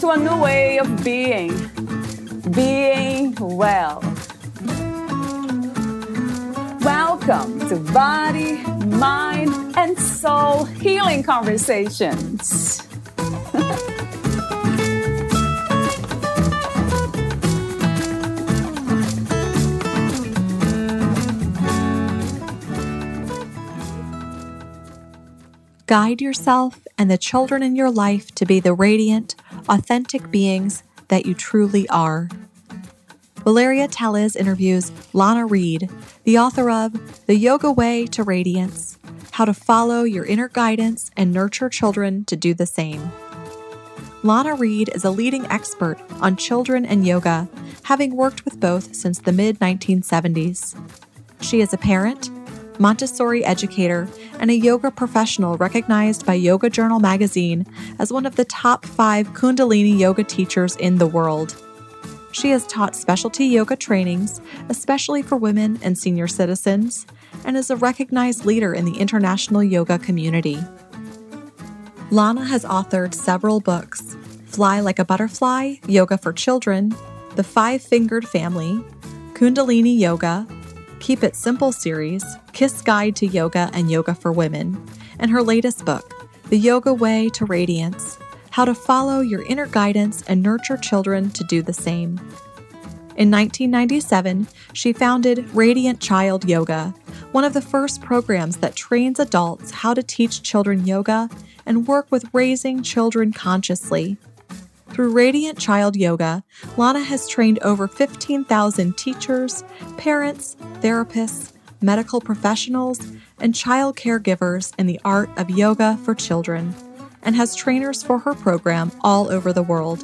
to a new way of being, being well. Welcome to Body, Mind, and Soul Healing Conversations. Guide yourself and the children in your life to be the radiant, authentic beings that you truly are. Valeria Teles interviews Lana Reed, the author of The Yoga Way to Radiance How to Follow Your Inner Guidance and Nurture Children to Do the Same. Lana Reed is a leading expert on children and yoga, having worked with both since the mid 1970s. She is a parent, Montessori educator, and a yoga professional recognized by Yoga Journal magazine as one of the top five Kundalini yoga teachers in the world. She has taught specialty yoga trainings, especially for women and senior citizens, and is a recognized leader in the international yoga community. Lana has authored several books Fly Like a Butterfly, Yoga for Children, The Five Fingered Family, Kundalini Yoga, Keep It Simple series, KISS Guide to Yoga and Yoga for Women, and her latest book, The Yoga Way to Radiance How to Follow Your Inner Guidance and Nurture Children to Do the Same. In 1997, she founded Radiant Child Yoga, one of the first programs that trains adults how to teach children yoga and work with raising children consciously. Through Radiant Child Yoga, Lana has trained over 15,000 teachers, parents, therapists, medical professionals, and child caregivers in the art of yoga for children, and has trainers for her program all over the world.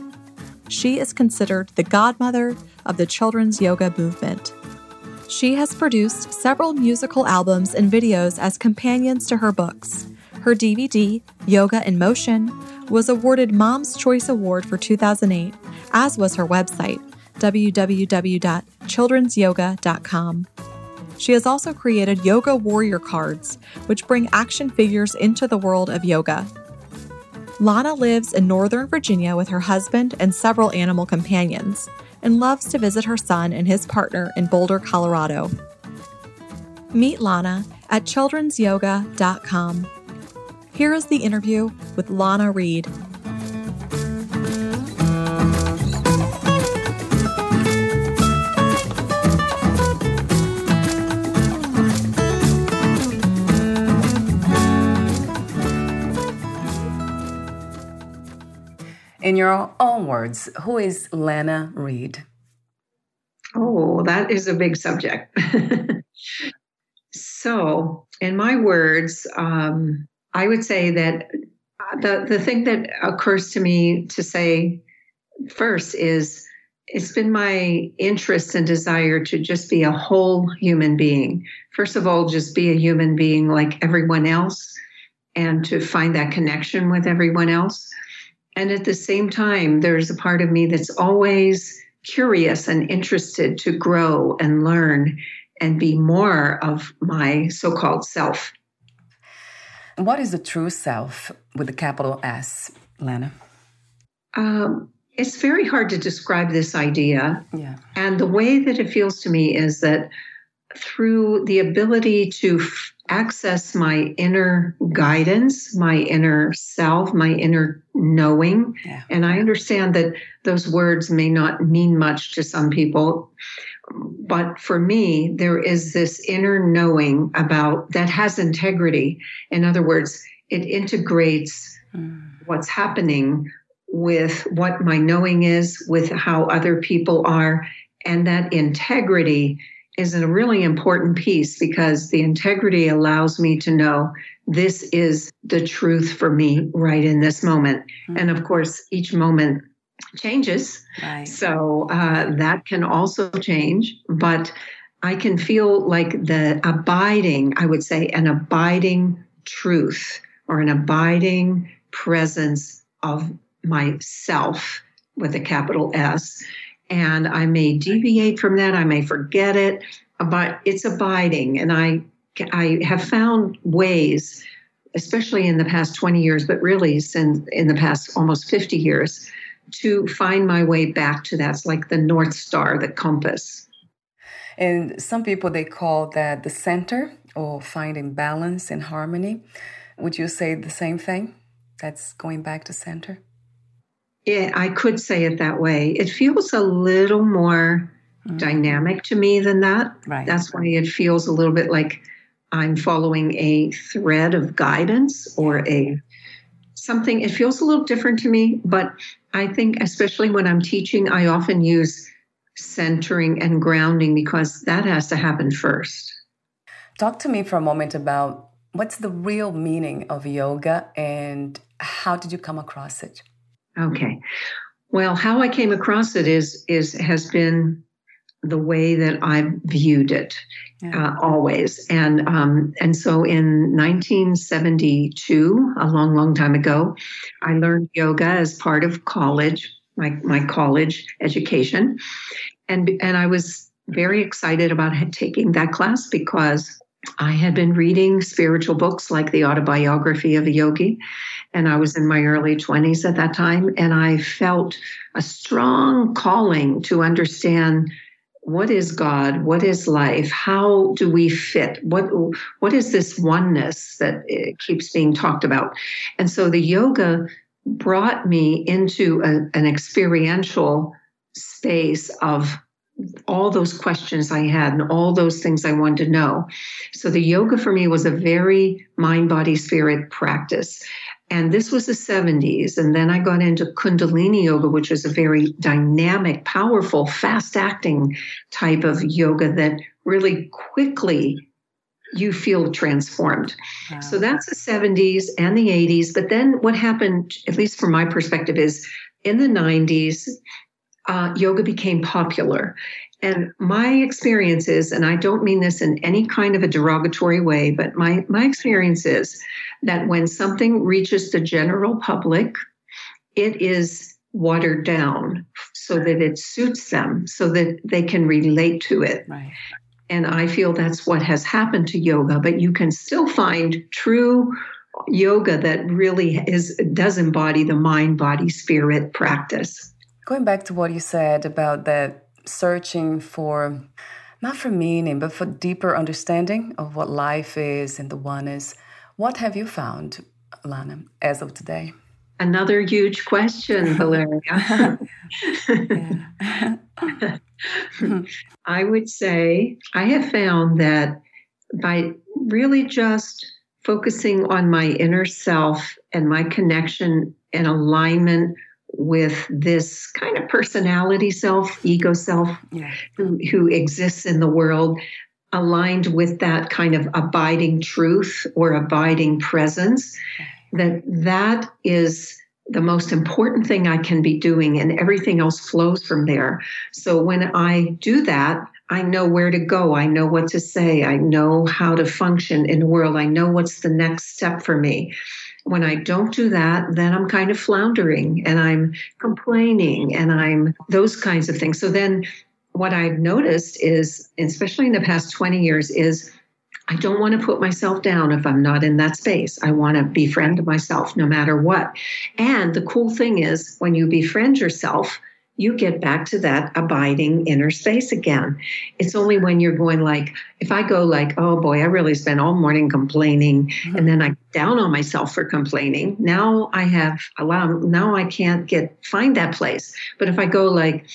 She is considered the godmother of the children's yoga movement. She has produced several musical albums and videos as companions to her books. Her DVD, Yoga in Motion, was awarded Mom's Choice Award for 2008, as was her website, www.childrensyoga.com. She has also created Yoga Warrior cards, which bring action figures into the world of yoga. Lana lives in Northern Virginia with her husband and several animal companions, and loves to visit her son and his partner in Boulder, Colorado. Meet Lana at childrensyoga.com. Here is the interview with Lana Reed. In your own words, who is Lana Reed? Oh, that is a big subject. so, in my words, um, I would say that uh, the the thing that occurs to me to say first is it's been my interest and desire to just be a whole human being. First of all, just be a human being like everyone else and to find that connection with everyone else. And at the same time, there's a part of me that's always curious and interested to grow and learn and be more of my so called self. What is the true self with the capital S, Lana? Um, it's very hard to describe this idea. Yeah. And the way that it feels to me is that through the ability to f- access my inner guidance, my inner self, my inner knowing. Yeah. And I understand that those words may not mean much to some people, but for me, there is this inner knowing about that has integrity. In other words, it integrates mm. what's happening with what my knowing is, with how other people are, and that integrity is a really important piece because the integrity allows me to know this is the truth for me right in this moment. Mm-hmm. And of course, each moment changes. Right. So uh, that can also change, but I can feel like the abiding, I would say, an abiding truth or an abiding presence of myself with a capital S. And I may deviate from that, I may forget it, but it's abiding. And I, I have found ways, especially in the past 20 years, but really since in the past almost 50 years, to find my way back to that. It's like the North Star, the compass. And some people they call that the center or finding balance and harmony. Would you say the same thing? That's going back to center? Yeah, I could say it that way. It feels a little more mm-hmm. dynamic to me than that. Right. That's why it feels a little bit like I'm following a thread of guidance or a something. It feels a little different to me, but I think especially when I'm teaching, I often use centering and grounding because that has to happen first. Talk to me for a moment about what's the real meaning of yoga and how did you come across it? Okay. Well, how I came across it is is has been the way that I've viewed it yeah. uh, always, and um, and so in 1972, a long, long time ago, I learned yoga as part of college, my my college education, and and I was very excited about taking that class because I had been reading spiritual books like the autobiography of a yogi, and I was in my early 20s at that time. And I felt a strong calling to understand what is God? What is life? How do we fit? What, what is this oneness that eh, keeps being talked about? And so the yoga brought me into a, an experiential space of all those questions I had and all those things I wanted to know. So the yoga for me was a very mind, body, spirit practice. And this was the 70s. And then I got into Kundalini yoga, which is a very dynamic, powerful, fast acting type of yoga that really quickly you feel transformed. Wow. So that's the 70s and the 80s. But then what happened, at least from my perspective, is in the 90s, uh, yoga became popular. And my experience is, and I don't mean this in any kind of a derogatory way, but my, my experience is that when something reaches the general public, it is watered down so that it suits them, so that they can relate to it. Right. And I feel that's what has happened to yoga, but you can still find true yoga that really is does embody the mind body spirit practice Going back to what you said about that searching for not for meaning, but for deeper understanding of what life is and the one is, what have you found, Lana, as of today? Another huge question, Valeria. I would say I have found that by really just focusing on my inner self and my connection and alignment with this kind of personality self, ego self, yeah. who, who exists in the world, aligned with that kind of abiding truth or abiding presence, that that is the most important thing I can be doing, and everything else flows from there. So when I do that, I know where to go. I know what to say. I know how to function in the world. I know what's the next step for me. When I don't do that, then I'm kind of floundering and I'm complaining and I'm those kinds of things. So then what I've noticed is, especially in the past 20 years, is I don't want to put myself down if I'm not in that space. I want to befriend myself no matter what. And the cool thing is, when you befriend yourself, you get back to that abiding inner space again. It's only when you're going like, if I go like, oh boy, I really spent all morning complaining, mm-hmm. and then I down on myself for complaining. Now I have allowed. Now I can't get find that place. But if I go like,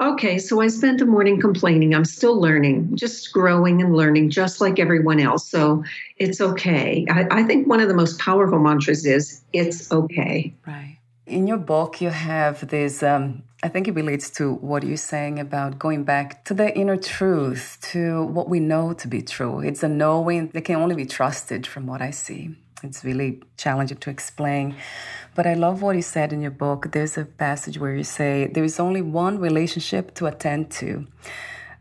okay, so I spent a morning complaining. I'm still learning, just growing and learning, just like everyone else. So it's okay. I, I think one of the most powerful mantras is it's okay. Right. In your book, you have this um, I think it relates to what you're saying about going back to the inner truth, to what we know to be true. It's a knowing that can only be trusted from what I see. It's really challenging to explain. But I love what you said in your book. There's a passage where you say there is only one relationship to attend to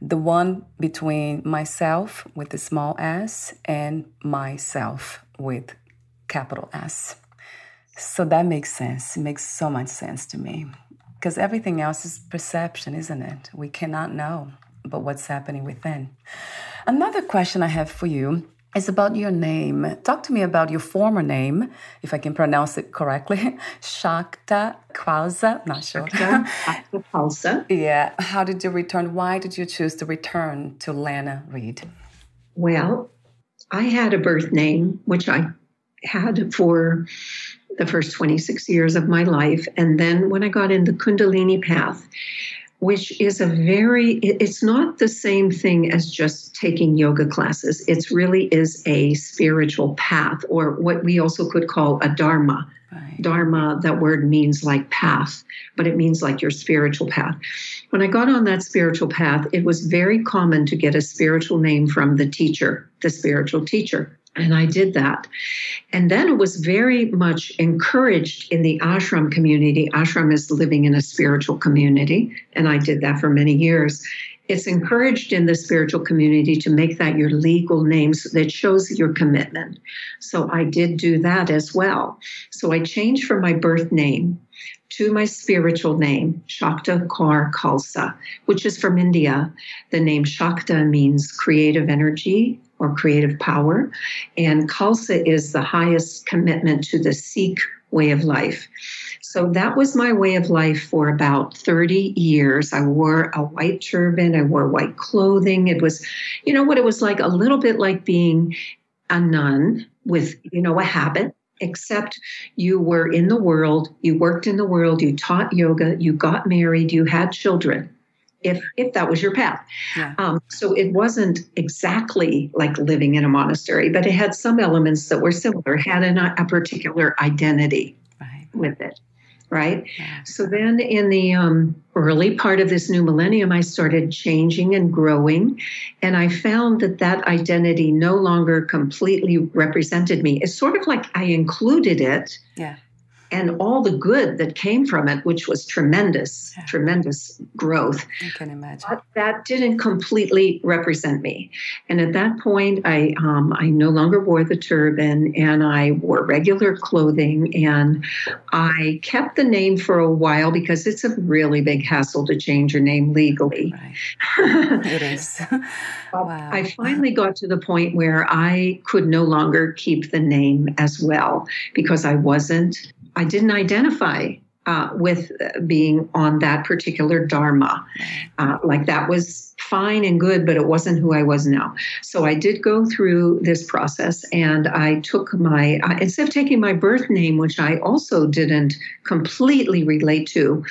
the one between myself with a small s and myself with capital S. So that makes sense. It makes so much sense to me because everything else is perception, isn't it? We cannot know but what's happening within. Another question I have for you is about your name. Talk to me about your former name, if I can pronounce it correctly. Shakta Khalsa. Not sure. Shakta Khalsa. yeah. How did you return? Why did you choose to return to Lana Reed? Well, I had a birth name, which I had for the first 26 years of my life. And then when I got in the Kundalini path, which is a very it's not the same thing as just taking yoga classes it really is a spiritual path or what we also could call a dharma right. dharma that word means like path but it means like your spiritual path when i got on that spiritual path it was very common to get a spiritual name from the teacher the spiritual teacher and I did that. And then it was very much encouraged in the ashram community. Ashram is living in a spiritual community, and I did that for many years. It's encouraged in the spiritual community to make that your legal name so that shows your commitment. So I did do that as well. So I changed from my birth name to my spiritual name, Shakta Kaur Khalsa, which is from India. The name Shakta means creative energy, or creative power. And Khalsa is the highest commitment to the Sikh way of life. So that was my way of life for about 30 years. I wore a white turban, I wore white clothing. It was, you know what it was like? A little bit like being a nun with, you know, a habit except you were in the world, you worked in the world, you taught yoga, you got married, you had children if if that was your path. Yeah. Um, so it wasn't exactly like living in a monastery, but it had some elements that were similar, had an, a particular identity right. with it. Right. Yeah. So then in the um, early part of this new millennium, I started changing and growing. And I found that that identity no longer completely represented me. It's sort of like I included it. Yeah and all the good that came from it, which was tremendous, yeah. tremendous growth. I can imagine. But that didn't completely represent me. And at that point, I um, I no longer wore the turban, and I wore regular clothing, and I kept the name for a while because it's a really big hassle to change your name legally. Right. it is. wow. I finally got to the point where I could no longer keep the name as well because I wasn't I didn't identify uh, with being on that particular dharma. Uh, like that was fine and good, but it wasn't who I was now. So I did go through this process and I took my, uh, instead of taking my birth name, which I also didn't completely relate to,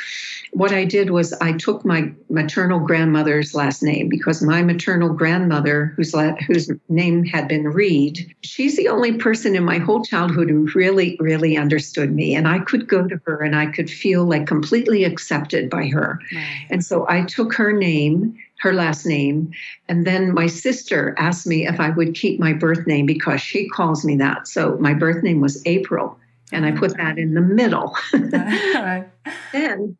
what I did was I took my maternal grandmother's last name because my maternal grandmother, whose, la- whose name had been Reed, she's the only person in my whole childhood who really, really understood me. And I could go to her and I could feel like completely accepted by her. Right. And so I took her name her last name. And then my sister asked me if I would keep my birth name because she calls me that. So my birth name was April, and I put that in the middle. then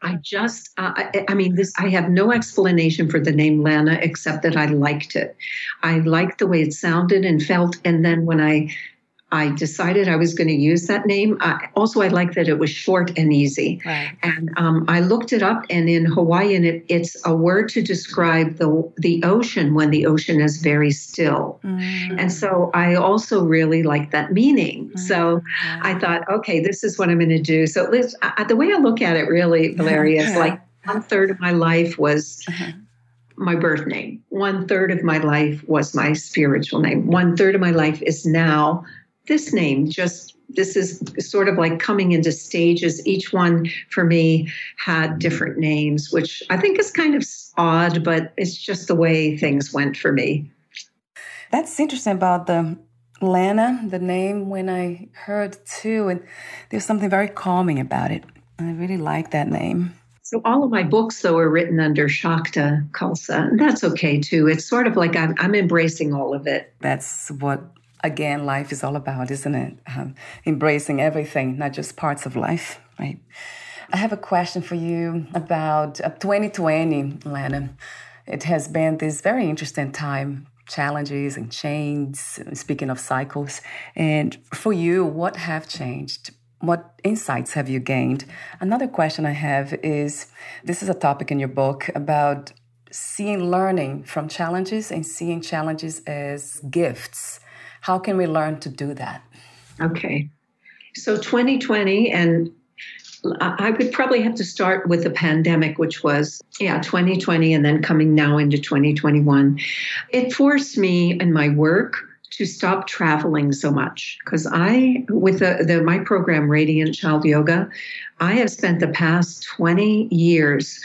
I just, uh, I, I, mean, this, I have no explanation for the name Lana except that I liked it. I liked the way it sounded and felt. And then when I I decided I was going to use that name. Uh, also, I like that it was short and easy. Right. And um, I looked it up, and in Hawaiian, it, it's a word to describe the the ocean when the ocean is very still. Mm. And so I also really like that meaning. Mm. So I thought, okay, this is what I'm going to do. So uh, the way I look at it, really, Valeria, is like one third of my life was. Uh-huh my birth name. One third of my life was my spiritual name. One third of my life is now this name just this is sort of like coming into stages. Each one for me had different names, which I think is kind of odd, but it's just the way things went for me. That's interesting about the Lana, the name, when I heard too, and there's something very calming about it. I really like that name. So all of my books, though, are written under Shakta Khalsa, and that's okay too. It's sort of like I'm, I'm embracing all of it. That's what again life is all about, isn't it? Um, embracing everything, not just parts of life, right? I have a question for you about uh, 2020, Lana. It has been this very interesting time, challenges and changes, speaking of cycles. And for you, what have changed? What insights have you gained? Another question I have is this is a topic in your book about seeing learning from challenges and seeing challenges as gifts. How can we learn to do that? Okay. So 2020 and I would probably have to start with the pandemic, which was, yeah, 2020 and then coming now into 2021. It forced me in my work to stop traveling so much because I, with the, the my program Radiant Child Yoga, I have spent the past 20 years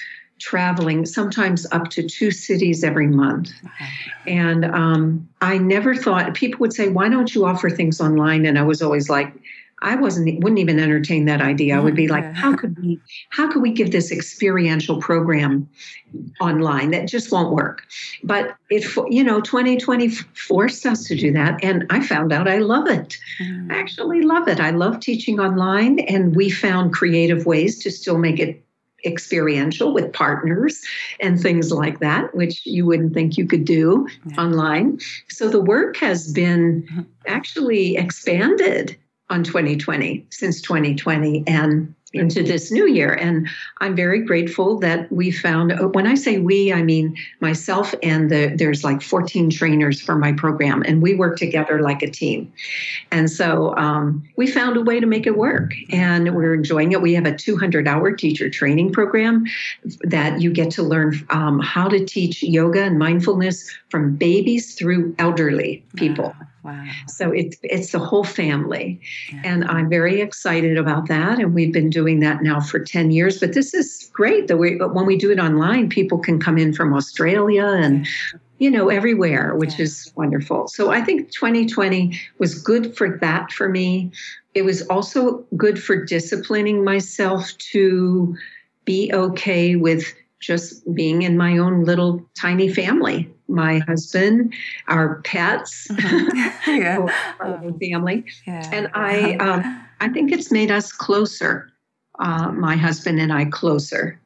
traveling sometimes up to two cities every month. And um, I never thought people would say, "Why don't you offer things online?" And I was always like, I wasn't wouldn't even entertain that idea. I would be like, how could we how could we give this experiential program online that just won't work? But it you know 2020 forced us to do that and I found out I love it. Mm. I actually love it. I love teaching online and we found creative ways to still make it experiential with partners and things like that, which you wouldn't think you could do yeah. online. So the work has been mm-hmm. actually expanded on 2020 since 2020 and into this new year. And I'm very grateful that we found, when I say we, I mean myself and the, there's like 14 trainers for my program, and we work together like a team. And so um, we found a way to make it work, and we're enjoying it. We have a 200 hour teacher training program that you get to learn um, how to teach yoga and mindfulness from babies through elderly people. Wow. Wow. So it's it's the whole family. Yeah. And I'm very excited about that. And we've been doing that now for 10 years. But this is great that we when we do it online, people can come in from Australia and you know everywhere, which yeah. is wonderful. So I think 2020 was good for that for me. It was also good for disciplining myself to be okay with just being in my own little tiny family my husband, our pets, uh-huh. yeah. our um, family, yeah. and I. Um, I think it's made us closer. Uh, my husband and I closer.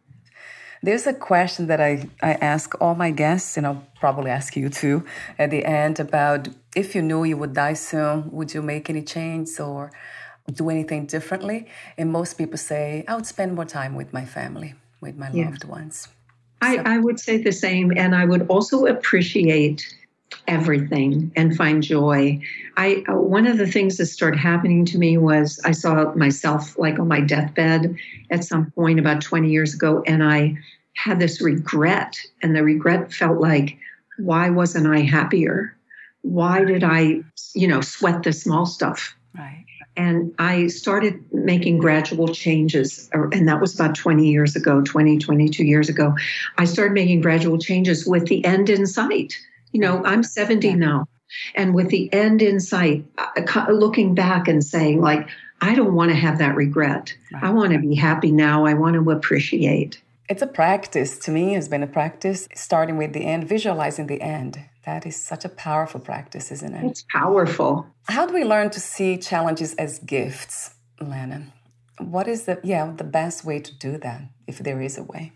There's a question that I, I ask all my guests, and I'll probably ask you too at the end about if you knew you would die soon, would you make any change or do anything differently? And most people say, I would spend more time with my family, with my yeah. loved ones. I, I would say the same. And I would also appreciate everything and find joy. I uh, one of the things that started happening to me was I saw myself like on my deathbed at some point about 20 years ago and I had this regret and the regret felt like why wasn't I happier? Why did I, you know, sweat the small stuff? Right. And I started making gradual changes, and that was about 20 years ago, 20, 22 years ago. I started making gradual changes with the end in sight. You know, I'm 70 now, and with the end in sight, uh, looking back and saying, like, I don't want to have that regret. I want to be happy now. I want to appreciate. It's a practice. To me, it's been a practice starting with the end, visualizing the end. That is such a powerful practice, isn't it? It's powerful. How do we learn to see challenges as gifts, Lana? What is the yeah the best way to do that, if there is a way?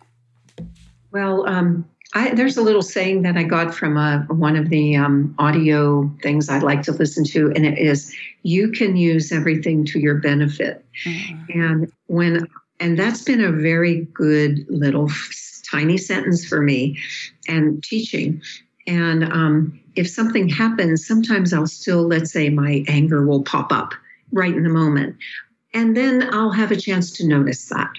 Well, um, I, there's a little saying that I got from uh, one of the um, audio things I like to listen to, and it is, "You can use everything to your benefit." Mm-hmm. And when and that's been a very good little tiny sentence for me, and teaching and um, if something happens, sometimes I'll still, let's say, my anger will pop up right in the moment. And then I'll have a chance to notice that.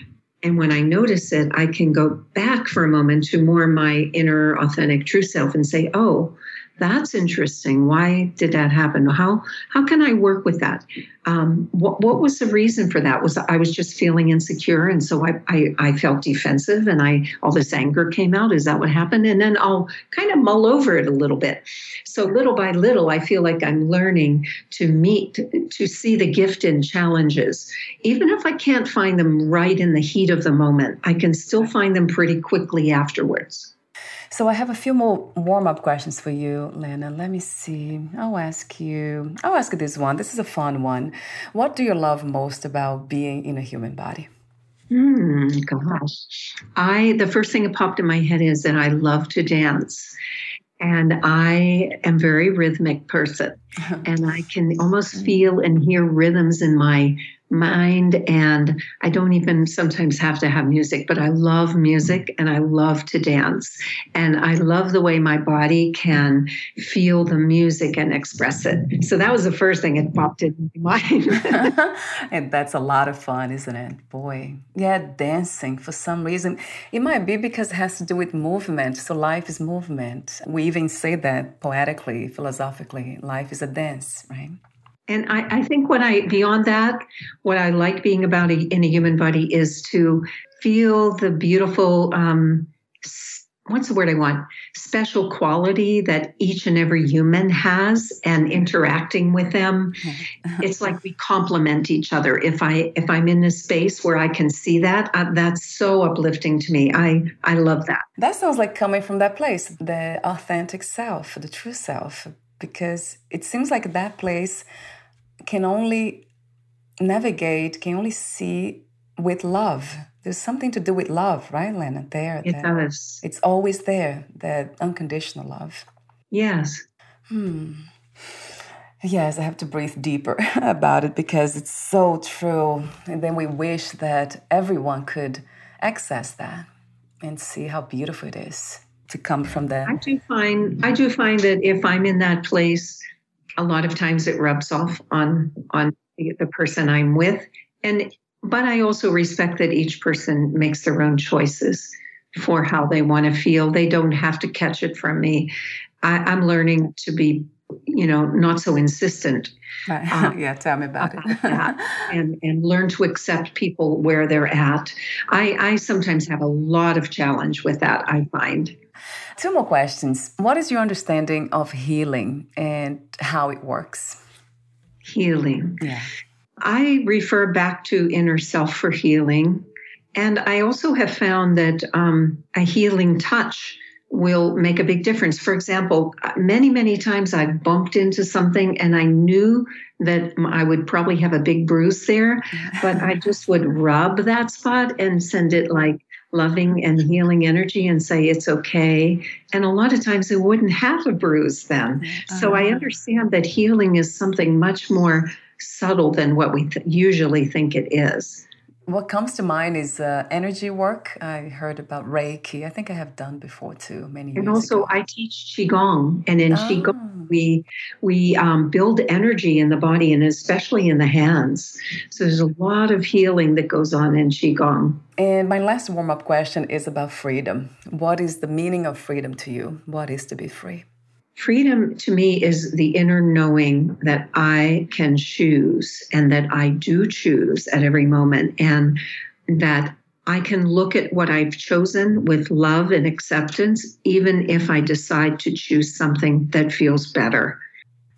And when I notice it, I can go back for a moment to more my inner, authentic, true self and say, oh, that's interesting. Why did that happen? How how can I work with that? Um, what what was the reason for that? Was I was just feeling insecure, and so I, I I felt defensive, and I all this anger came out. Is that what happened? And then I'll kind of mull over it a little bit. So little by little, I feel like I'm learning to meet to see the gift in challenges, even if I can't find them right in the heat of the moment. I can still find them pretty quickly afterwards. So I have a few more warm up questions for you, Lena. Let me see. I'll ask you. I'll ask you this one. This is a fun one. What do you love most about being in a human body? Hmm, gosh. I the first thing that popped in my head is that I love to dance. And I am very rhythmic person. and I can almost feel and hear rhythms in my mind and I don't even sometimes have to have music, but I love music and I love to dance. And I love the way my body can feel the music and express it. So that was the first thing that popped in my mind. and that's a lot of fun, isn't it? Boy. Yeah, dancing for some reason. It might be because it has to do with movement. So life is movement. We even say that poetically, philosophically. Life is a dance, right? And I, I, think what I, beyond that, what I like being about a, in a human body is to feel the beautiful, um, what's the word I want? Special quality that each and every human has and interacting with them. it's like we complement each other. If I, if I'm in a space where I can see that, uh, that's so uplifting to me. I, I love that. That sounds like coming from that place, the authentic self, the true self, because it seems like that place can only navigate, can only see with love. There's something to do with love, right, Lena? There, it does. It's always there, that unconditional love. Yes. Hmm. Yes, I have to breathe deeper about it because it's so true. And then we wish that everyone could access that and see how beautiful it is to come from that. I do find I do find that if I'm in that place a lot of times it rubs off on on the person I'm with and but I also respect that each person makes their own choices for how they want to feel. They don't have to catch it from me. I, am learning to be, you know, not so insistent. Right. Um, yeah, tell me about, about it. and and learn to accept people where they're at. I I sometimes have a lot of challenge with that. I find. Two more questions. What is your understanding of healing and how it works? Healing. Yeah. I refer back to inner self for healing. And I also have found that um, a healing touch will make a big difference. For example, many, many times I've bumped into something and I knew that I would probably have a big bruise there, but I just would rub that spot and send it like loving and healing energy and say it's okay. And a lot of times it wouldn't have a bruise then. Uh-huh. So I uh-huh. understand that healing is something much more subtle than what we th- usually think it is. What comes to mind is uh, energy work. I heard about Reiki. I think I have done before too, many years And also, ago. I teach qigong, and in oh. qigong, we we um, build energy in the body and especially in the hands. So there's a lot of healing that goes on in qigong. And my last warm up question is about freedom. What is the meaning of freedom to you? What is to be free? Freedom to me is the inner knowing that I can choose and that I do choose at every moment, and that I can look at what I've chosen with love and acceptance, even if I decide to choose something that feels better.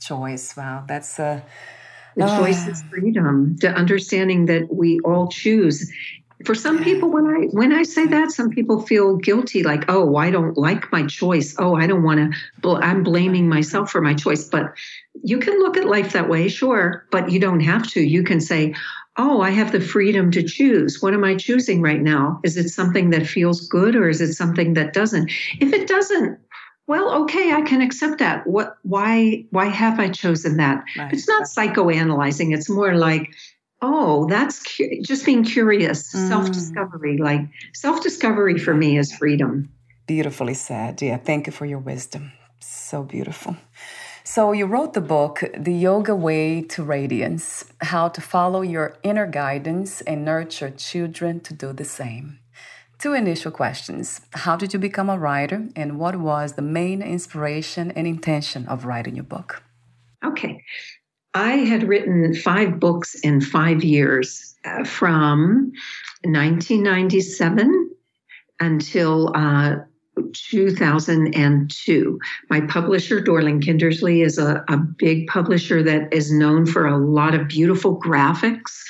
Choice. Wow. That's a. The choice is ah. freedom, the understanding that we all choose for some people when i when i say that some people feel guilty like oh i don't like my choice. Oh i don't want to i'm blaming myself for my choice. But you can look at life that way sure but you don't have to. You can say oh i have the freedom to choose. What am i choosing right now? Is it something that feels good or is it something that doesn't? If it doesn't well okay i can accept that. What why why have i chosen that? Right. it's not psychoanalyzing. It's more like oh, that's cu- just being curious, mm. self discovery. Like self discovery for me is freedom. Beautifully said. Yeah, thank you for your wisdom. So beautiful. So, you wrote the book, The Yoga Way to Radiance How to Follow Your Inner Guidance and Nurture Children to Do the Same. Two initial questions How did you become a writer, and what was the main inspiration and intention of writing your book? Okay. I had written five books in five years uh, from 1997 until uh, 2002. My publisher, Dorling Kindersley, is a, a big publisher that is known for a lot of beautiful graphics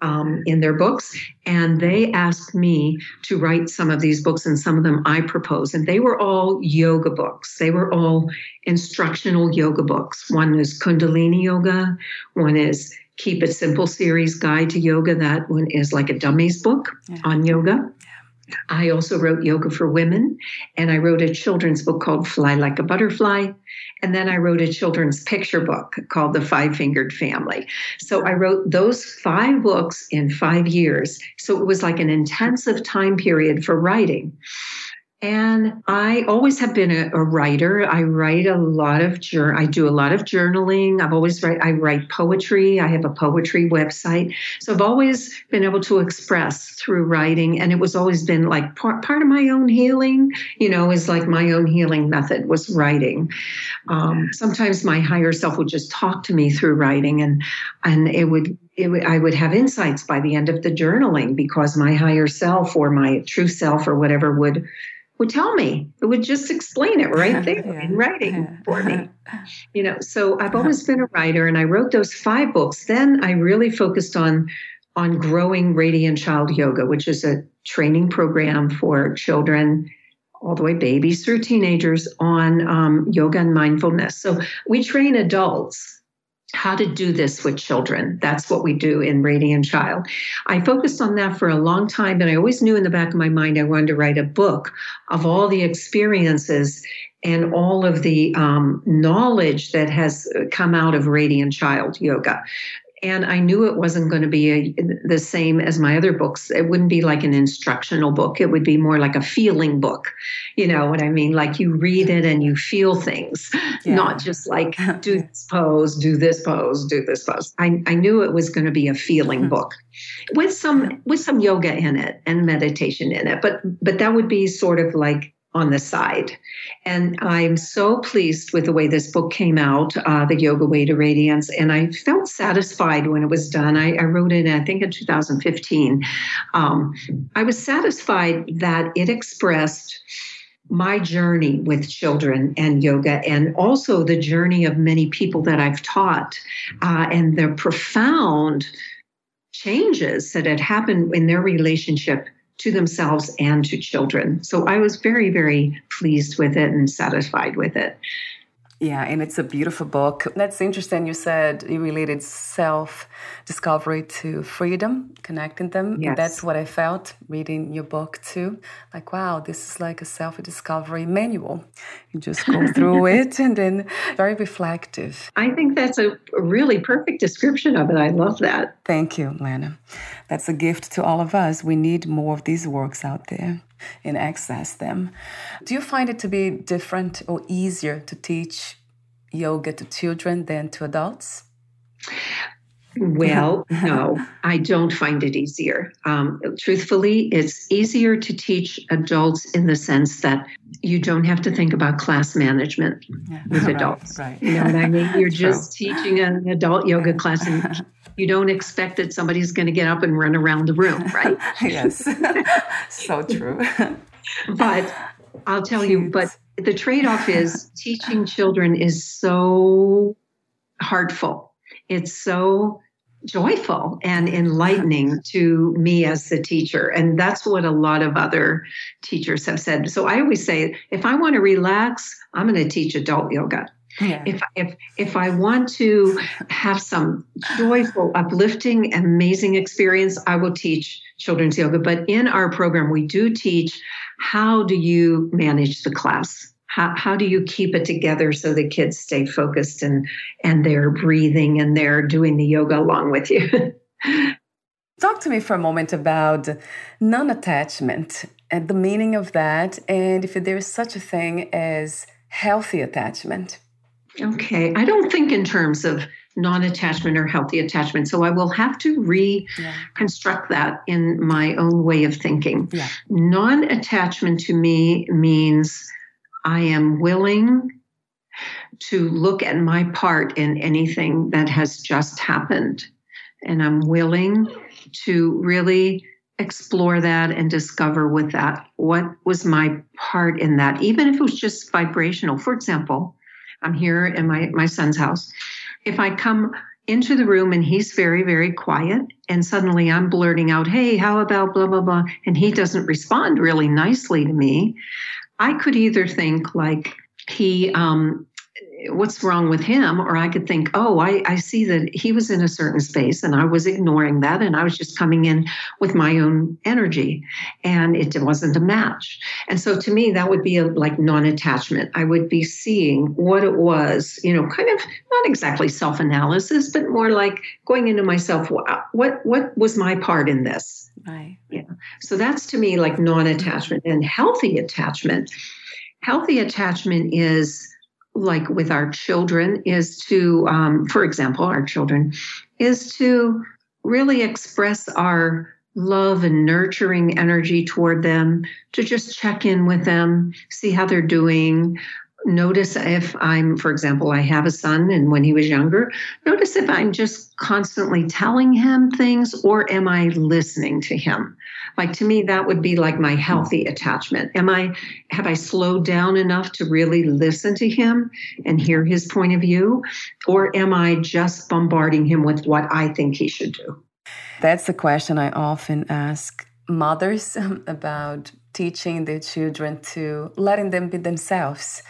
um, in their books. And they asked me to write some of these books, and some of them I proposed. And they were all yoga books, they were all instructional yoga books. One is Kundalini Yoga, one is Keep It Simple series Guide to Yoga. That one is like a dummies book yeah. on yoga. I also wrote Yoga for Women, and I wrote a children's book called Fly Like a Butterfly. And then I wrote a children's picture book called The Five Fingered Family. So I wrote those five books in five years. So it was like an intensive time period for writing. And I always have been a, a, writer. I write a lot of jour- I do a lot of journaling. I've always write I write poetry. I have a poetry website. So I've always been able to express through writing and it was always been like part, part of my own healing, you know, is like my own healing method was writing. Um, sometimes my higher self would just talk to me through writing and and it would it, I would have insights by the end of the journaling because my higher self or my true self or whatever would would tell me. It would just explain it right there yeah. in writing for me. You know, so I've always been a writer and I wrote those five books. Then I really focused on on growing Radiant Child Yoga, which is a training program for children all the way babies through teenagers on um, yoga and mindfulness. So we train adults how to do this with children. That's what we do in Radiant Child. I focused on that for a long time, and I always knew in the back of my mind I wanted to write a book of all the experiences and all of the um, knowledge that has come out of Radiant Child Yoga and I knew it wasn't going to be a, the same as my other books. It wouldn't be like an instructional book. It would be more like a feeling book. You know what I mean? Like you read it and you feel things, yeah. not just like do this pose, do this pose, do this pose. I, I knew it was going to be a feeling mm-hmm. book with some with some yoga in it and meditation in it. But but that would be sort of like on the side. And I'm so pleased with the way this book came out, uh, The Yoga Way to Radiance. And I felt satisfied when it was done. I, I wrote it, I think, in 2015. Um, I was satisfied that it expressed my journey with children and yoga, and also the journey of many people that I've taught, uh, and the profound changes that had happened in their relationship to themselves and to children. So I was very, very pleased with it and satisfied with it. Yeah, and it's a beautiful book. That's interesting. You said you related self discovery to freedom, connecting them. Yes. That's what I felt reading your book too. Like, wow, this is like a self discovery manual. You just go through it and then very reflective. I think that's a really perfect description of it. I love that. Thank you, Lana. That's a gift to all of us. We need more of these works out there and access them. Do you find it to be different or easier to teach yoga to children than to adults? Well, no, I don't find it easier. Um, truthfully, it's easier to teach adults in the sense that you don't have to think about class management yeah. with right, adults. Right. You know what I mean? You're just teaching an adult yoga class and you don't expect that somebody's going to get up and run around the room, right? yes. so true. but I'll tell you, but the trade off is teaching children is so heartful. It's so joyful and enlightening to me as the teacher. And that's what a lot of other teachers have said. So I always say if I want to relax, I'm going to teach adult yoga. Yeah. If if if I want to have some joyful, uplifting, amazing experience, I will teach children's yoga. But in our program, we do teach how do you manage the class? How, how do you keep it together so the kids stay focused and and they're breathing and they're doing the yoga along with you? Talk to me for a moment about non-attachment and the meaning of that, and if there is such a thing as healthy attachment. Okay. I don't think in terms of non attachment or healthy attachment. So I will have to reconstruct yeah. that in my own way of thinking. Yeah. Non attachment to me means I am willing to look at my part in anything that has just happened. And I'm willing to really explore that and discover with that what was my part in that, even if it was just vibrational. For example, I'm here in my, my son's house. If I come into the room and he's very, very quiet, and suddenly I'm blurting out, Hey, how about blah, blah, blah, and he doesn't respond really nicely to me, I could either think like he um, what's wrong with him or i could think oh I, I see that he was in a certain space and i was ignoring that and i was just coming in with my own energy and it wasn't a match. And so to me that would be a like non-attachment. I would be seeing what it was you know kind of not exactly self-analysis but more like going into myself what what was my part in this? Right. Yeah. So that's to me like non-attachment and healthy attachment. Healthy attachment is like with our children is to um, for example our children is to really express our love and nurturing energy toward them to just check in with them see how they're doing notice if I'm, for example, I have a son and when he was younger, notice if I'm just constantly telling him things or am I listening to him? Like to me, that would be like my healthy attachment. Am I, have I slowed down enough to really listen to him and hear his point of view? Or am I just bombarding him with what I think he should do? That's the question I often ask mothers about teaching their children to letting them be themselves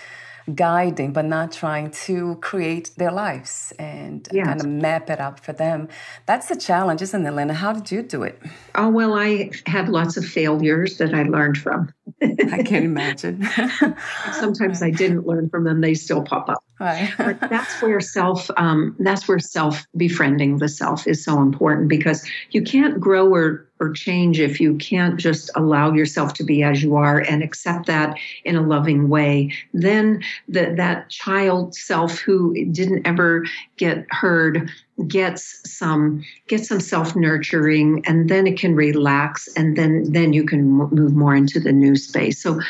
guiding, but not trying to create their lives and yes. kind of map it up for them. That's the challenge, isn't it, Lana? How did you do it? Oh, well, I had lots of failures that I learned from. I can't imagine. Sometimes I didn't learn from them; they still pop up. Right. but that's where self um, that's where self befriending the self is so important because you can't grow or or change if you can't just allow yourself to be as you are and accept that in a loving way then the, that child self who didn't ever get heard gets some gets some self nurturing and then it can relax and then then you can move more into the new space. So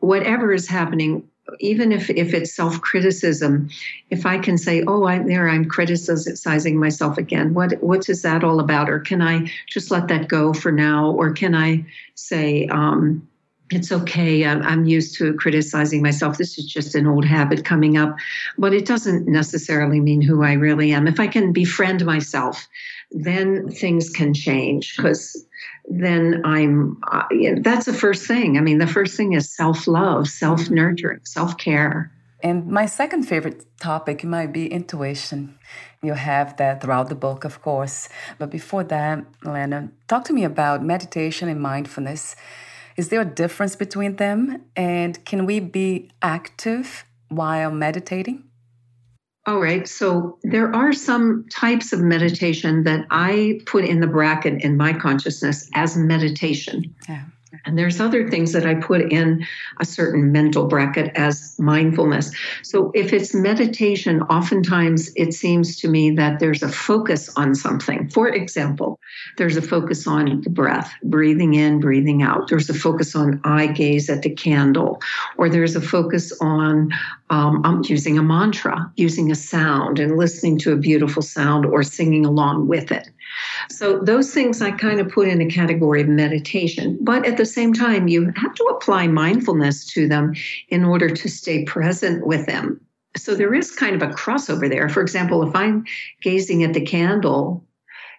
whatever is happening even if if it's self criticism, if I can say, "Oh, I'm there, I'm criticizing myself again," what what is that all about? Or can I just let that go for now? Or can I say, um, "It's okay. I'm used to criticizing myself. This is just an old habit coming up," but it doesn't necessarily mean who I really am. If I can befriend myself, then things can change because then I'm, uh, that's the first thing. I mean, the first thing is self love, self nurturing, self care. And my second favorite topic might be intuition. You have that throughout the book, of course. But before that, Lana, talk to me about meditation and mindfulness. Is there a difference between them? And can we be active while meditating? All right. So there are some types of meditation that I put in the bracket in my consciousness as meditation. Yeah. And there's other things that I put in a certain mental bracket as mindfulness. So if it's meditation, oftentimes it seems to me that there's a focus on something. For example, there's a focus on the breath, breathing in, breathing out. There's a focus on eye gaze at the candle, or there's a focus on um, um using a mantra, using a sound and listening to a beautiful sound or singing along with it. So those things I kind of put in a category of meditation. But at the same time, you have to apply mindfulness to them in order to stay present with them. So there is kind of a crossover there. For example, if I'm gazing at the candle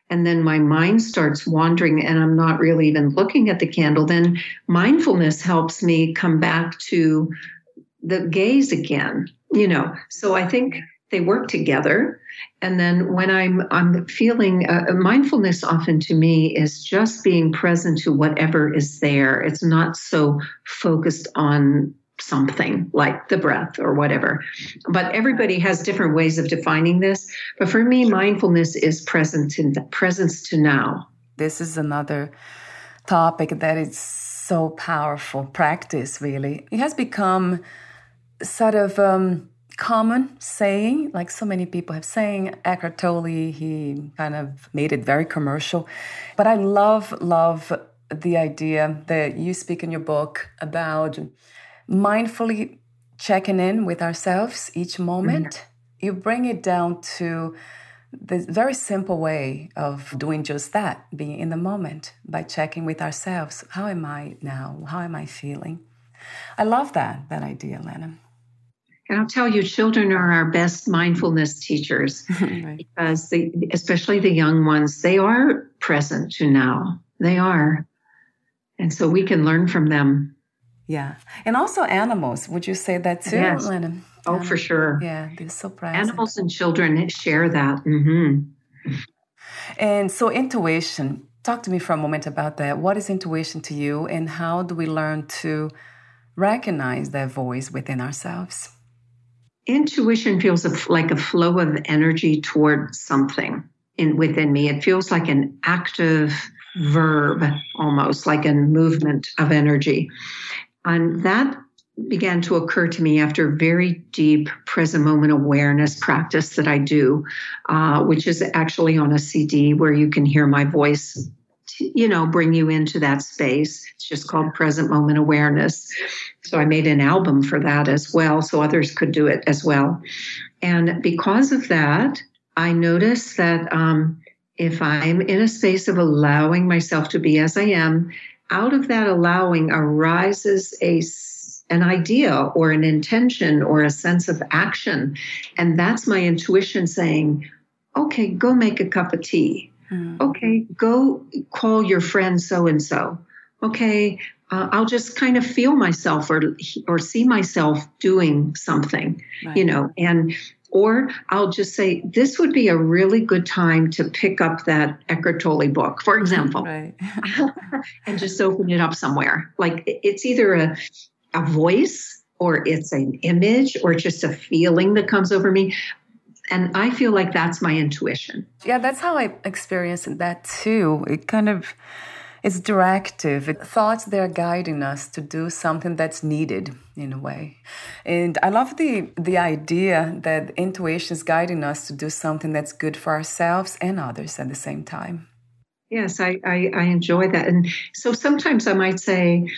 and then my mind starts wandering and I'm not really even looking at the candle, then mindfulness helps me come back to the gaze again, you know. So I think they work together. And then when i'm i'm feeling uh, mindfulness often to me is just being present to whatever is there. It's not so focused on something like the breath or whatever. But everybody has different ways of defining this. But for me mindfulness is present in presence to now. This is another topic that is so powerful practice really. It has become sort of um, common saying, like so many people have saying. Eckhart Tolle, he kind of made it very commercial. But I love, love the idea that you speak in your book about mindfully checking in with ourselves each moment. Mm-hmm. You bring it down to the very simple way of doing just that, being in the moment by checking with ourselves. How am I now? How am I feeling? I love that, that idea, Lana. And I'll tell you, children are our best mindfulness teachers right. because they, especially the young ones, they are present to now. They are. And so we can learn from them. Yeah. And also animals. Would you say that too, yes. Lennon? Oh, animals. for sure. Yeah, they're so present. Animals and children share that. Mm-hmm. And so, intuition. Talk to me for a moment about that. What is intuition to you, and how do we learn to recognize that voice within ourselves? Intuition feels like a flow of energy toward something in within me. It feels like an active verb, almost like a movement of energy. And that began to occur to me after very deep present moment awareness practice that I do, uh, which is actually on a CD where you can hear my voice, you know, bring you into that space. It's just called present moment awareness. So I made an album for that as well, so others could do it as well. And because of that, I noticed that um, if I'm in a space of allowing myself to be as I am, out of that allowing arises a an idea or an intention or a sense of action. And that's my intuition saying, okay, go make a cup of tea. Mm-hmm. Okay, go call your friend so and so. Okay, uh, I'll just kind of feel myself or or see myself doing something, right. you know, and or I'll just say this would be a really good time to pick up that Eckhart Tolle book, for example, right. and just open it up somewhere. Like it's either a a voice or it's an image or just a feeling that comes over me. And I feel like that's my intuition. Yeah, that's how I experienced that too. It kind of it's directive. It, thoughts they're guiding us to do something that's needed in a way. And I love the the idea that intuition is guiding us to do something that's good for ourselves and others at the same time. Yes, I, I, I enjoy that. And so sometimes I might say,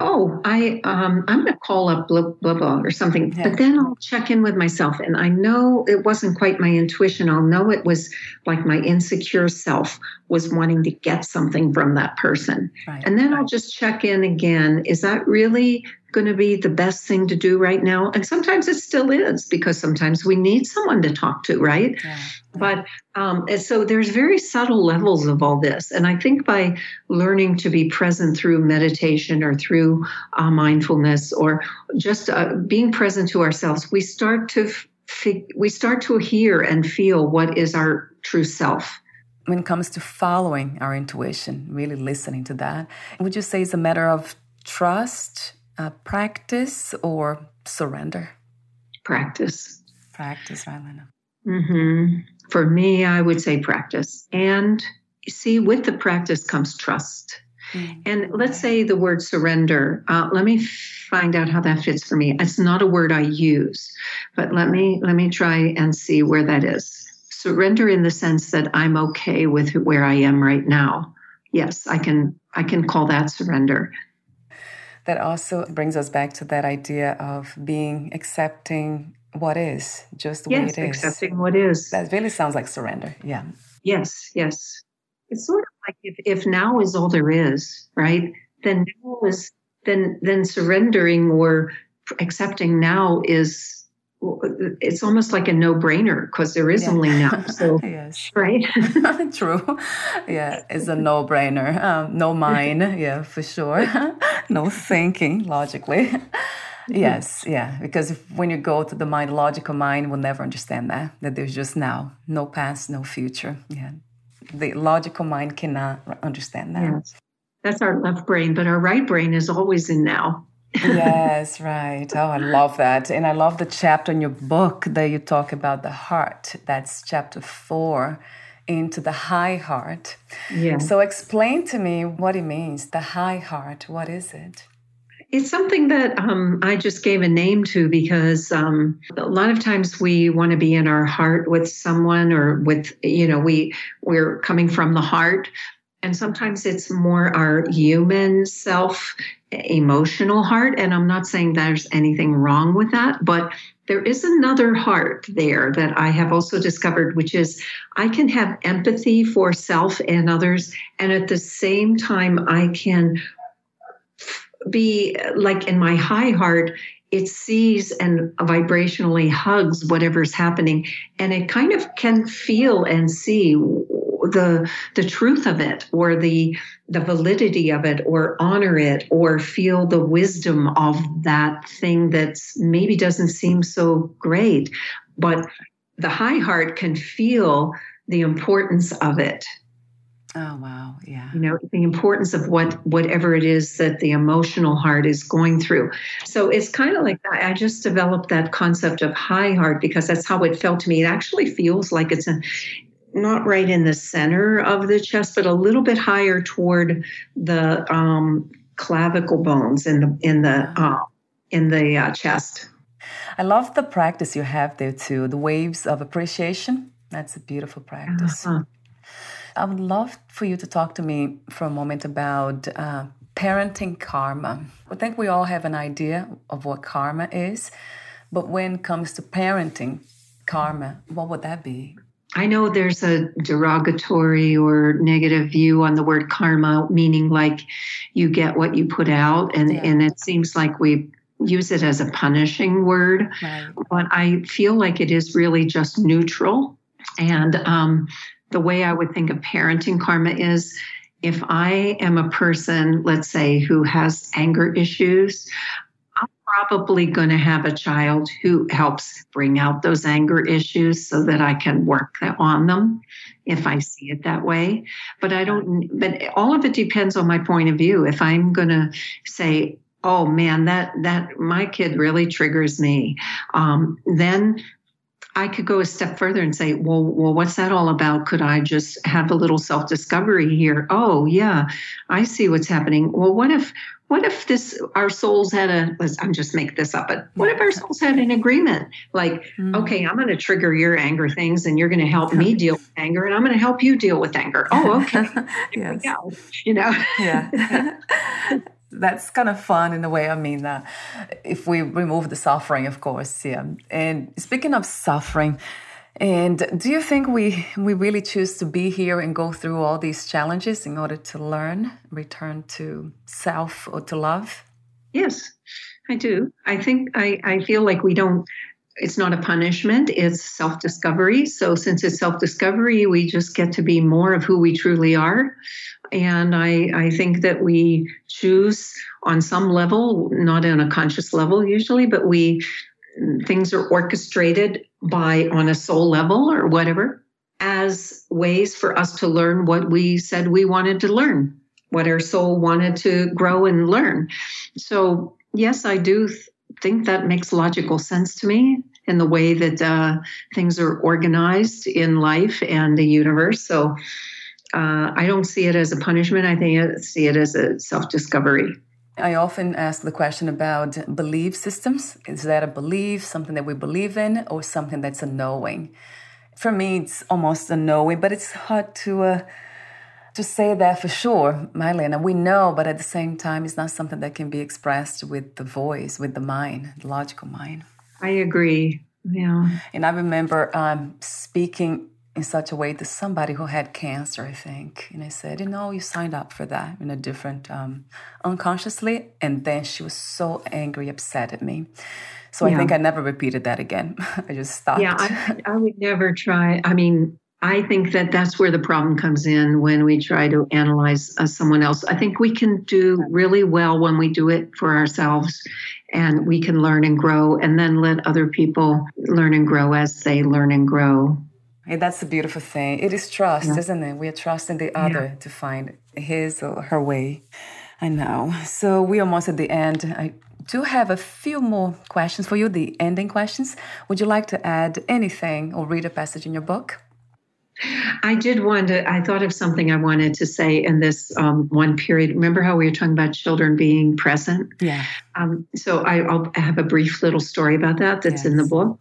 oh, I um, I'm going to call up blah blah blah or something. Yeah. But then I'll check in with myself, and I know it wasn't quite my intuition. I'll know it was like my insecure self was wanting to get something from that person, right. and then right. I'll just check in again. Is that really going to be the best thing to do right now? And sometimes it still is because sometimes we need someone to talk to, right? Yeah. But um, so there's very subtle levels of all this. And I think by learning to be present through meditation or through uh, mindfulness or just uh, being present to ourselves, we start to f- we start to hear and feel what is our true self. When it comes to following our intuition, really listening to that, would you say it's a matter of trust, uh, practice, or surrender? Practice. Practice, right, Lana? Mm-hmm. For me, I would say practice. And see, with the practice comes trust. Mm-hmm. And let's say the word surrender. Uh, let me find out how that fits for me. It's not a word I use, but let me let me try and see where that is. Surrender in the sense that I'm okay with where I am right now. Yes, I can I can call that surrender. That also brings us back to that idea of being accepting what is, just the yes, way it is. accepting what is. That really sounds like surrender. Yeah. Yes, yes. It's sort of like if, if now is all there is, right? Then now is then then surrendering or accepting now is it's almost like a no-brainer because there is yeah. only now. So yes, right, true. Yeah, it's a no-brainer. Um, no mind. Yeah, for sure. no thinking logically. yes, yeah. Because if, when you go to the mind, logical mind will never understand that. That there's just now, no past, no future. Yeah, the logical mind cannot understand that. Yes. That's our left brain, but our right brain is always in now. Yes, right. Oh, I love that. And I love the chapter in your book that you talk about the heart. That's chapter four into the high heart. Yeah. So explain to me what it means, the high heart. What is it? It's something that um, I just gave a name to because um, a lot of times we want to be in our heart with someone or with, you know, we we're coming from the heart. And sometimes it's more our human self emotional heart. And I'm not saying there's anything wrong with that, but there is another heart there that I have also discovered, which is I can have empathy for self and others. And at the same time, I can be like in my high heart, it sees and vibrationally hugs whatever's happening and it kind of can feel and see the the truth of it or the the validity of it or honor it or feel the wisdom of that thing that maybe doesn't seem so great but the high heart can feel the importance of it Oh wow, yeah. You know, the importance of what whatever it is that the emotional heart is going through. So it's kind of like I just developed that concept of high heart because that's how it felt to me. It actually feels like it's a not right in the center of the chest, but a little bit higher toward the um, clavicle bones in the in the uh, in the uh, chest. I love the practice you have there too. The waves of appreciation. That's a beautiful practice. Uh-huh. I would love for you to talk to me for a moment about uh, parenting karma. I think we all have an idea of what karma is, but when it comes to parenting karma, what would that be? I know there's a derogatory or negative view on the word karma, meaning like you get what you put out, and, yeah. and it seems like we use it as a punishing word. Right. But I feel like it is really just neutral. And um, the way I would think of parenting karma is if I am a person, let's say, who has anger issues, probably going to have a child who helps bring out those anger issues so that I can work on them if I see it that way. But I don't, but all of it depends on my point of view. If I'm going to say, oh man that that my kid really triggers me um, then I could go a step further and say, well, well, what's that all about? Could I just have a little self-discovery here? Oh, yeah, I see what's happening. Well, what if what if this our souls had a let's I'm just make this up, but what if our souls had an agreement? Like, mm-hmm. okay, I'm gonna trigger your anger things and you're gonna help me deal with anger and I'm gonna help you deal with anger. Oh, okay. yes. You know? yeah. that's kind of fun in a way. I mean, uh, if we remove the suffering, of course, yeah. And speaking of suffering, and do you think we we really choose to be here and go through all these challenges in order to learn, return to self or to love? Yes, I do. I think I, I feel like we don't it's not a punishment, it's self discovery. So, since it's self discovery, we just get to be more of who we truly are. And I, I think that we choose on some level, not on a conscious level usually, but we things are orchestrated by on a soul level or whatever as ways for us to learn what we said we wanted to learn, what our soul wanted to grow and learn. So, yes, I do th- think that makes logical sense to me in the way that uh, things are organized in life and the universe. So, uh, I don't see it as a punishment. I think I see it as a self discovery. I often ask the question about belief systems. Is that a belief, something that we believe in, or something that's a knowing? For me, it's almost a knowing, but it's hard to uh, to say that for sure, Mylena. We know, but at the same time, it's not something that can be expressed with the voice, with the mind, the logical mind. I agree. Yeah. And I remember um, speaking in such a way to somebody who had cancer, I think. And I said, you know, you signed up for that in a different, um, unconsciously. And then she was so angry, upset at me. So yeah. I think I never repeated that again. I just stopped. Yeah, I, I would never try. I mean, I think that that's where the problem comes in when we try to analyze uh, someone else. I think we can do really well when we do it for ourselves and we can learn and grow and then let other people learn and grow as they learn and grow. Hey, that's the beautiful thing. It is trust, yeah. isn't it? We are trusting the other yeah. to find his or her way. I know. So we're almost at the end. I do have a few more questions for you, the ending questions. Would you like to add anything or read a passage in your book? I did want to, I thought of something I wanted to say in this um, one period. Remember how we were talking about children being present? Yeah. Um, so I, will have a brief little story about that that's yes. in the book.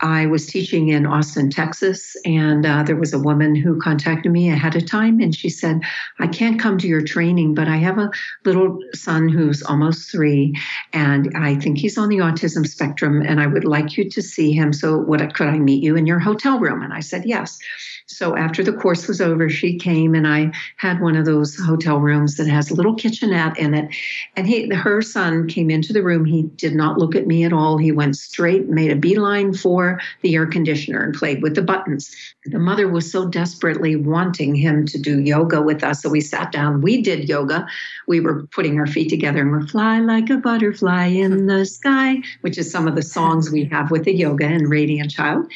I was teaching in Austin, Texas, and uh, there was a woman who contacted me ahead of time and she said, I can't come to your training, but I have a little son who's almost three, and I think he's on the autism spectrum, and I would like you to see him. So, what could I meet you in your hotel room? And I said, Yes. So after the course was over, she came and I had one of those hotel rooms that has a little kitchenette in it. And he, her son came into the room. He did not look at me at all. He went straight, made a beeline for the air conditioner and played with the buttons. The mother was so desperately wanting him to do yoga with us. So we sat down. We did yoga. We were putting our feet together and we fly like a butterfly in the sky, which is some of the songs we have with the yoga and Radiant Child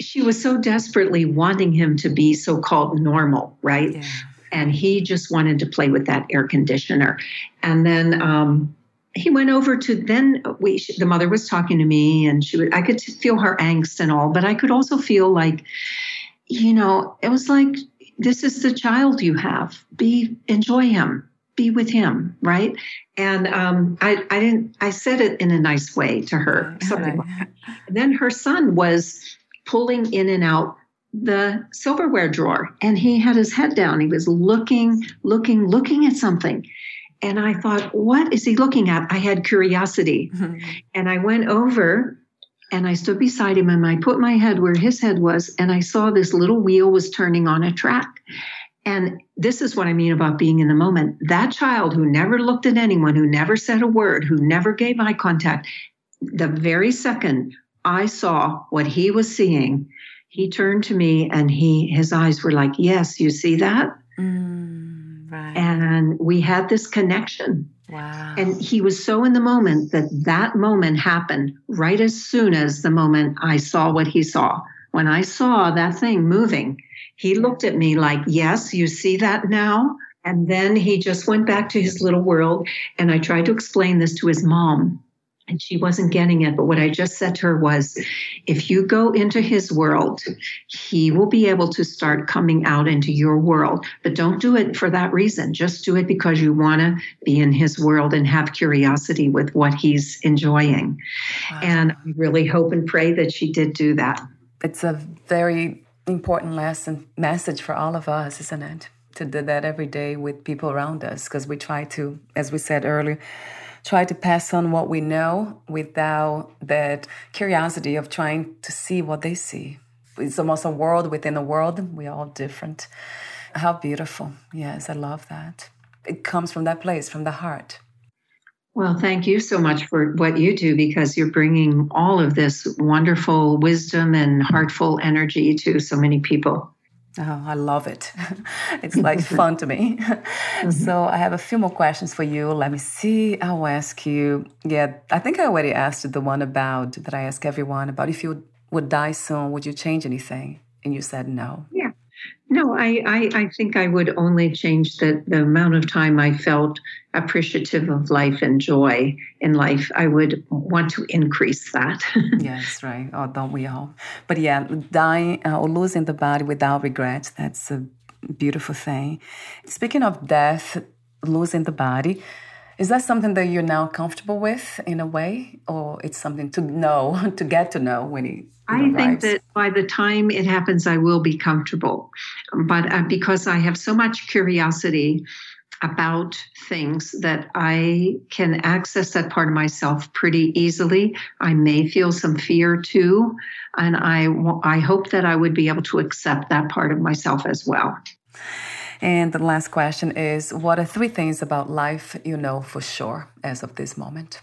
she was so desperately wanting him to be so called normal, right? Yeah. And he just wanted to play with that air conditioner. And then um, he went over to then we the mother was talking to me and she was I could feel her angst and all, but I could also feel like, you know, it was like this is the child you have. Be enjoy him. Be with him, right? And um, I, I didn't. I said it in a nice way to her, something. Like then her son was pulling in and out the silverware drawer and he had his head down. He was looking, looking, looking at something. And I thought, what is he looking at? I had curiosity. Mm-hmm. And I went over and I stood beside him and I put my head where his head was and I saw this little wheel was turning on a track. And this is what I mean about being in the moment. That child who never looked at anyone, who never said a word, who never gave eye contact, the very second I saw what he was seeing, he turned to me and he his eyes were like, "Yes, you see that?" Mm, right. And we had this connection. Wow. And he was so in the moment that that moment happened right as soon as the moment I saw what he saw. When I saw that thing moving, he looked at me like, Yes, you see that now? And then he just went back to his little world. And I tried to explain this to his mom and she wasn't getting it. But what I just said to her was if you go into his world, he will be able to start coming out into your world. But don't do it for that reason. Just do it because you want to be in his world and have curiosity with what he's enjoying. Wow. And I really hope and pray that she did do that. It's a very important lesson message for all of us, isn't it? To do that every day with people around us because we try to, as we said earlier, try to pass on what we know without that curiosity of trying to see what they see. It's almost a world within a world. We're all different. How beautiful. Yes, I love that. It comes from that place, from the heart. Well, thank you so much for what you do because you're bringing all of this wonderful wisdom and heartful energy to so many people. Oh, I love it. it's like fun to me. Mm-hmm. So I have a few more questions for you. Let me see. I'll ask you. Yeah, I think I already asked the one about that I ask everyone about if you would die soon, would you change anything? And you said no. Yeah. No, I, I, I think I would only change the, the amount of time I felt appreciative of life and joy in life. I would want to increase that. yes, right. Oh, don't we all? But yeah, dying uh, or losing the body without regret, that's a beautiful thing. Speaking of death, losing the body, is that something that you're now comfortable with in a way, or it's something to know, to get to know when it? I arrives? think that by the time it happens, I will be comfortable, but uh, because I have so much curiosity about things that I can access that part of myself pretty easily. I may feel some fear too, and I I hope that I would be able to accept that part of myself as well. And the last question is What are three things about life you know for sure as of this moment?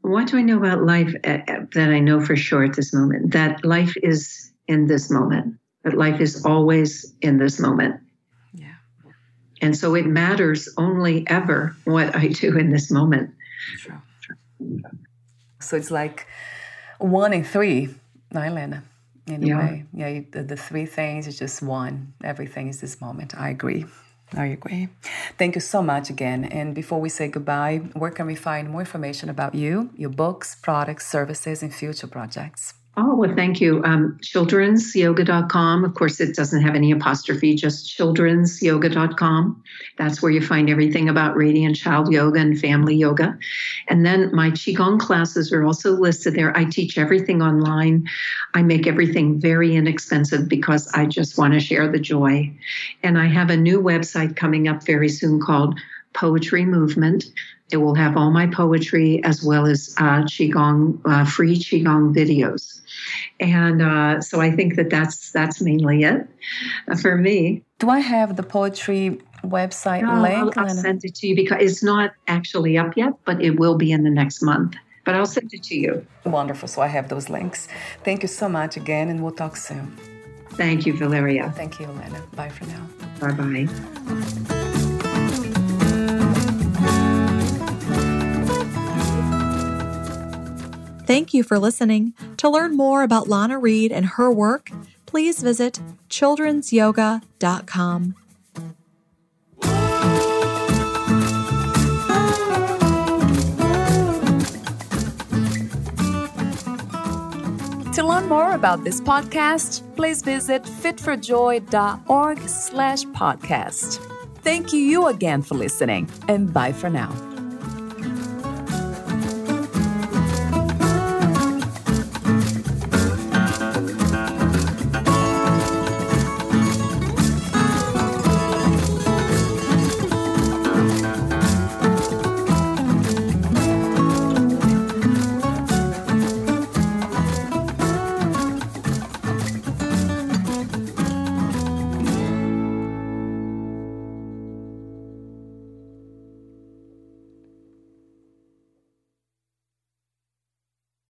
What do I know about life uh, uh, that I know for sure at this moment? That life is in this moment, that life is always in this moment. Yeah. And so it matters only ever what I do in this moment. True. So it's like one in three, Elena in yeah. Yeah, the, the three things is just one. Everything is this moment. I agree. I agree. Thank you so much again. And before we say goodbye, where can we find more information about you, your books, products, services, and future projects? Oh, well, thank you. Um, childrensyoga.com. Of course, it doesn't have any apostrophe, just childrensyoga.com. That's where you find everything about radiant child yoga and family yoga. And then my Qigong classes are also listed there. I teach everything online. I make everything very inexpensive because I just want to share the joy. And I have a new website coming up very soon called Poetry Movement. It will have all my poetry as well as uh, qigong, uh, free qigong videos, and uh, so I think that that's that's mainly it uh, for me. Do I have the poetry website no, link? I'll, I'll send it to you because it's not actually up yet, but it will be in the next month. But I'll send it to you. Wonderful. So I have those links. Thank you so much again, and we'll talk soon. Thank you, Valeria. Thank you, Elena. Bye for now. Bye bye. Thank you for listening. To learn more about Lana Reed and her work, please visit childrensyoga.com. To learn more about this podcast, please visit fitforjoy.org slash podcast. Thank you again for listening, and bye for now.